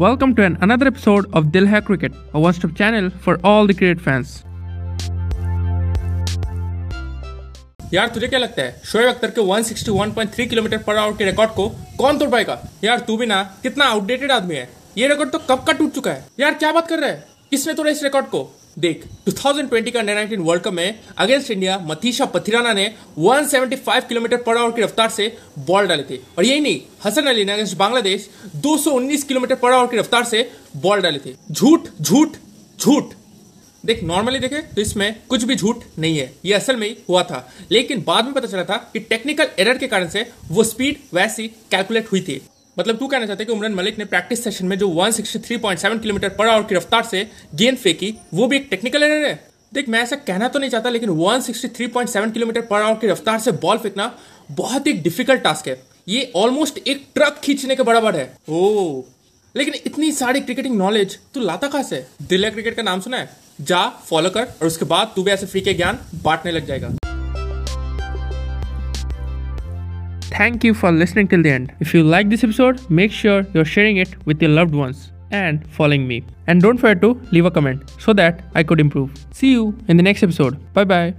Welcome to an another episode of Dil Hai Cricket, a one-stop channel for all the cricket fans. यार तुझे क्या लगता है? शोएब अख्तर के 161.3 किलोमीटर पर आवर के रिकॉर्ड को कौन तोड़ पाएगा? यार तू भी ना कितना आउटडेटेड आदमी है। ये रिकॉर्ड तो कब का टूट चुका है? यार क्या बात कर रहा है? किसने तोड़ा इस रिकॉर्ड को? देख, 2020 का अंडर 19 वर्ल्ड कप में अगेंस्ट इंडिया मथीशा पथिराना ने 175 किलोमीटर पर आवर की रफ्तार से बॉल डाले थे। और यही नहीं हसन अली ने against Bangladesh 219 kilometre per hour की रफ्तार से बॉल डाले थे। झूठ झूठ झूठ। देख नॉर्मली देखे तो इसमें कुछ भी झूठ नहीं है। ये असल में ही हुआ था। लेकिन बाद में पता चला था कि टेक्निकल एरर के कारण से वो स्पीड वैसी कैलकुलेट हुई थी। मतलब तू कहना चाहते कि उमरान मलिक ने प्रैक्टिस सेशन में जो 163.7 किलोमीटर पर आवर की रफ्तार से गेंद फेंकी वो भी एक टेक्निकल एरर है? देख मैं ऐसा कहना तो नहीं चाहता लेकिन 163.7 किलोमीटर पर आवर की रफ्तार से बॉल फेंकना बहुत ही डिफ़िकल्ट टास्क है। ये ऑलमोस्ट एक ट्रक खींचने के बराबर है। ओ लेकिन इतनी सारी क्रिकेटिंग नॉलेज तू लाता कहाँ से? दिल्ली क्रिकेट का नाम सुना है? जा फॉलो कर और उसके बाद तू भी ऐसे फ्री के ज्ञान बांटने लग जाएगा। Thank you for listening till the end. If you like this episode, make sure you're sharing it with your loved ones and following me. And don't forget to leave a comment so that I could improve. See you in the next episode. Bye bye.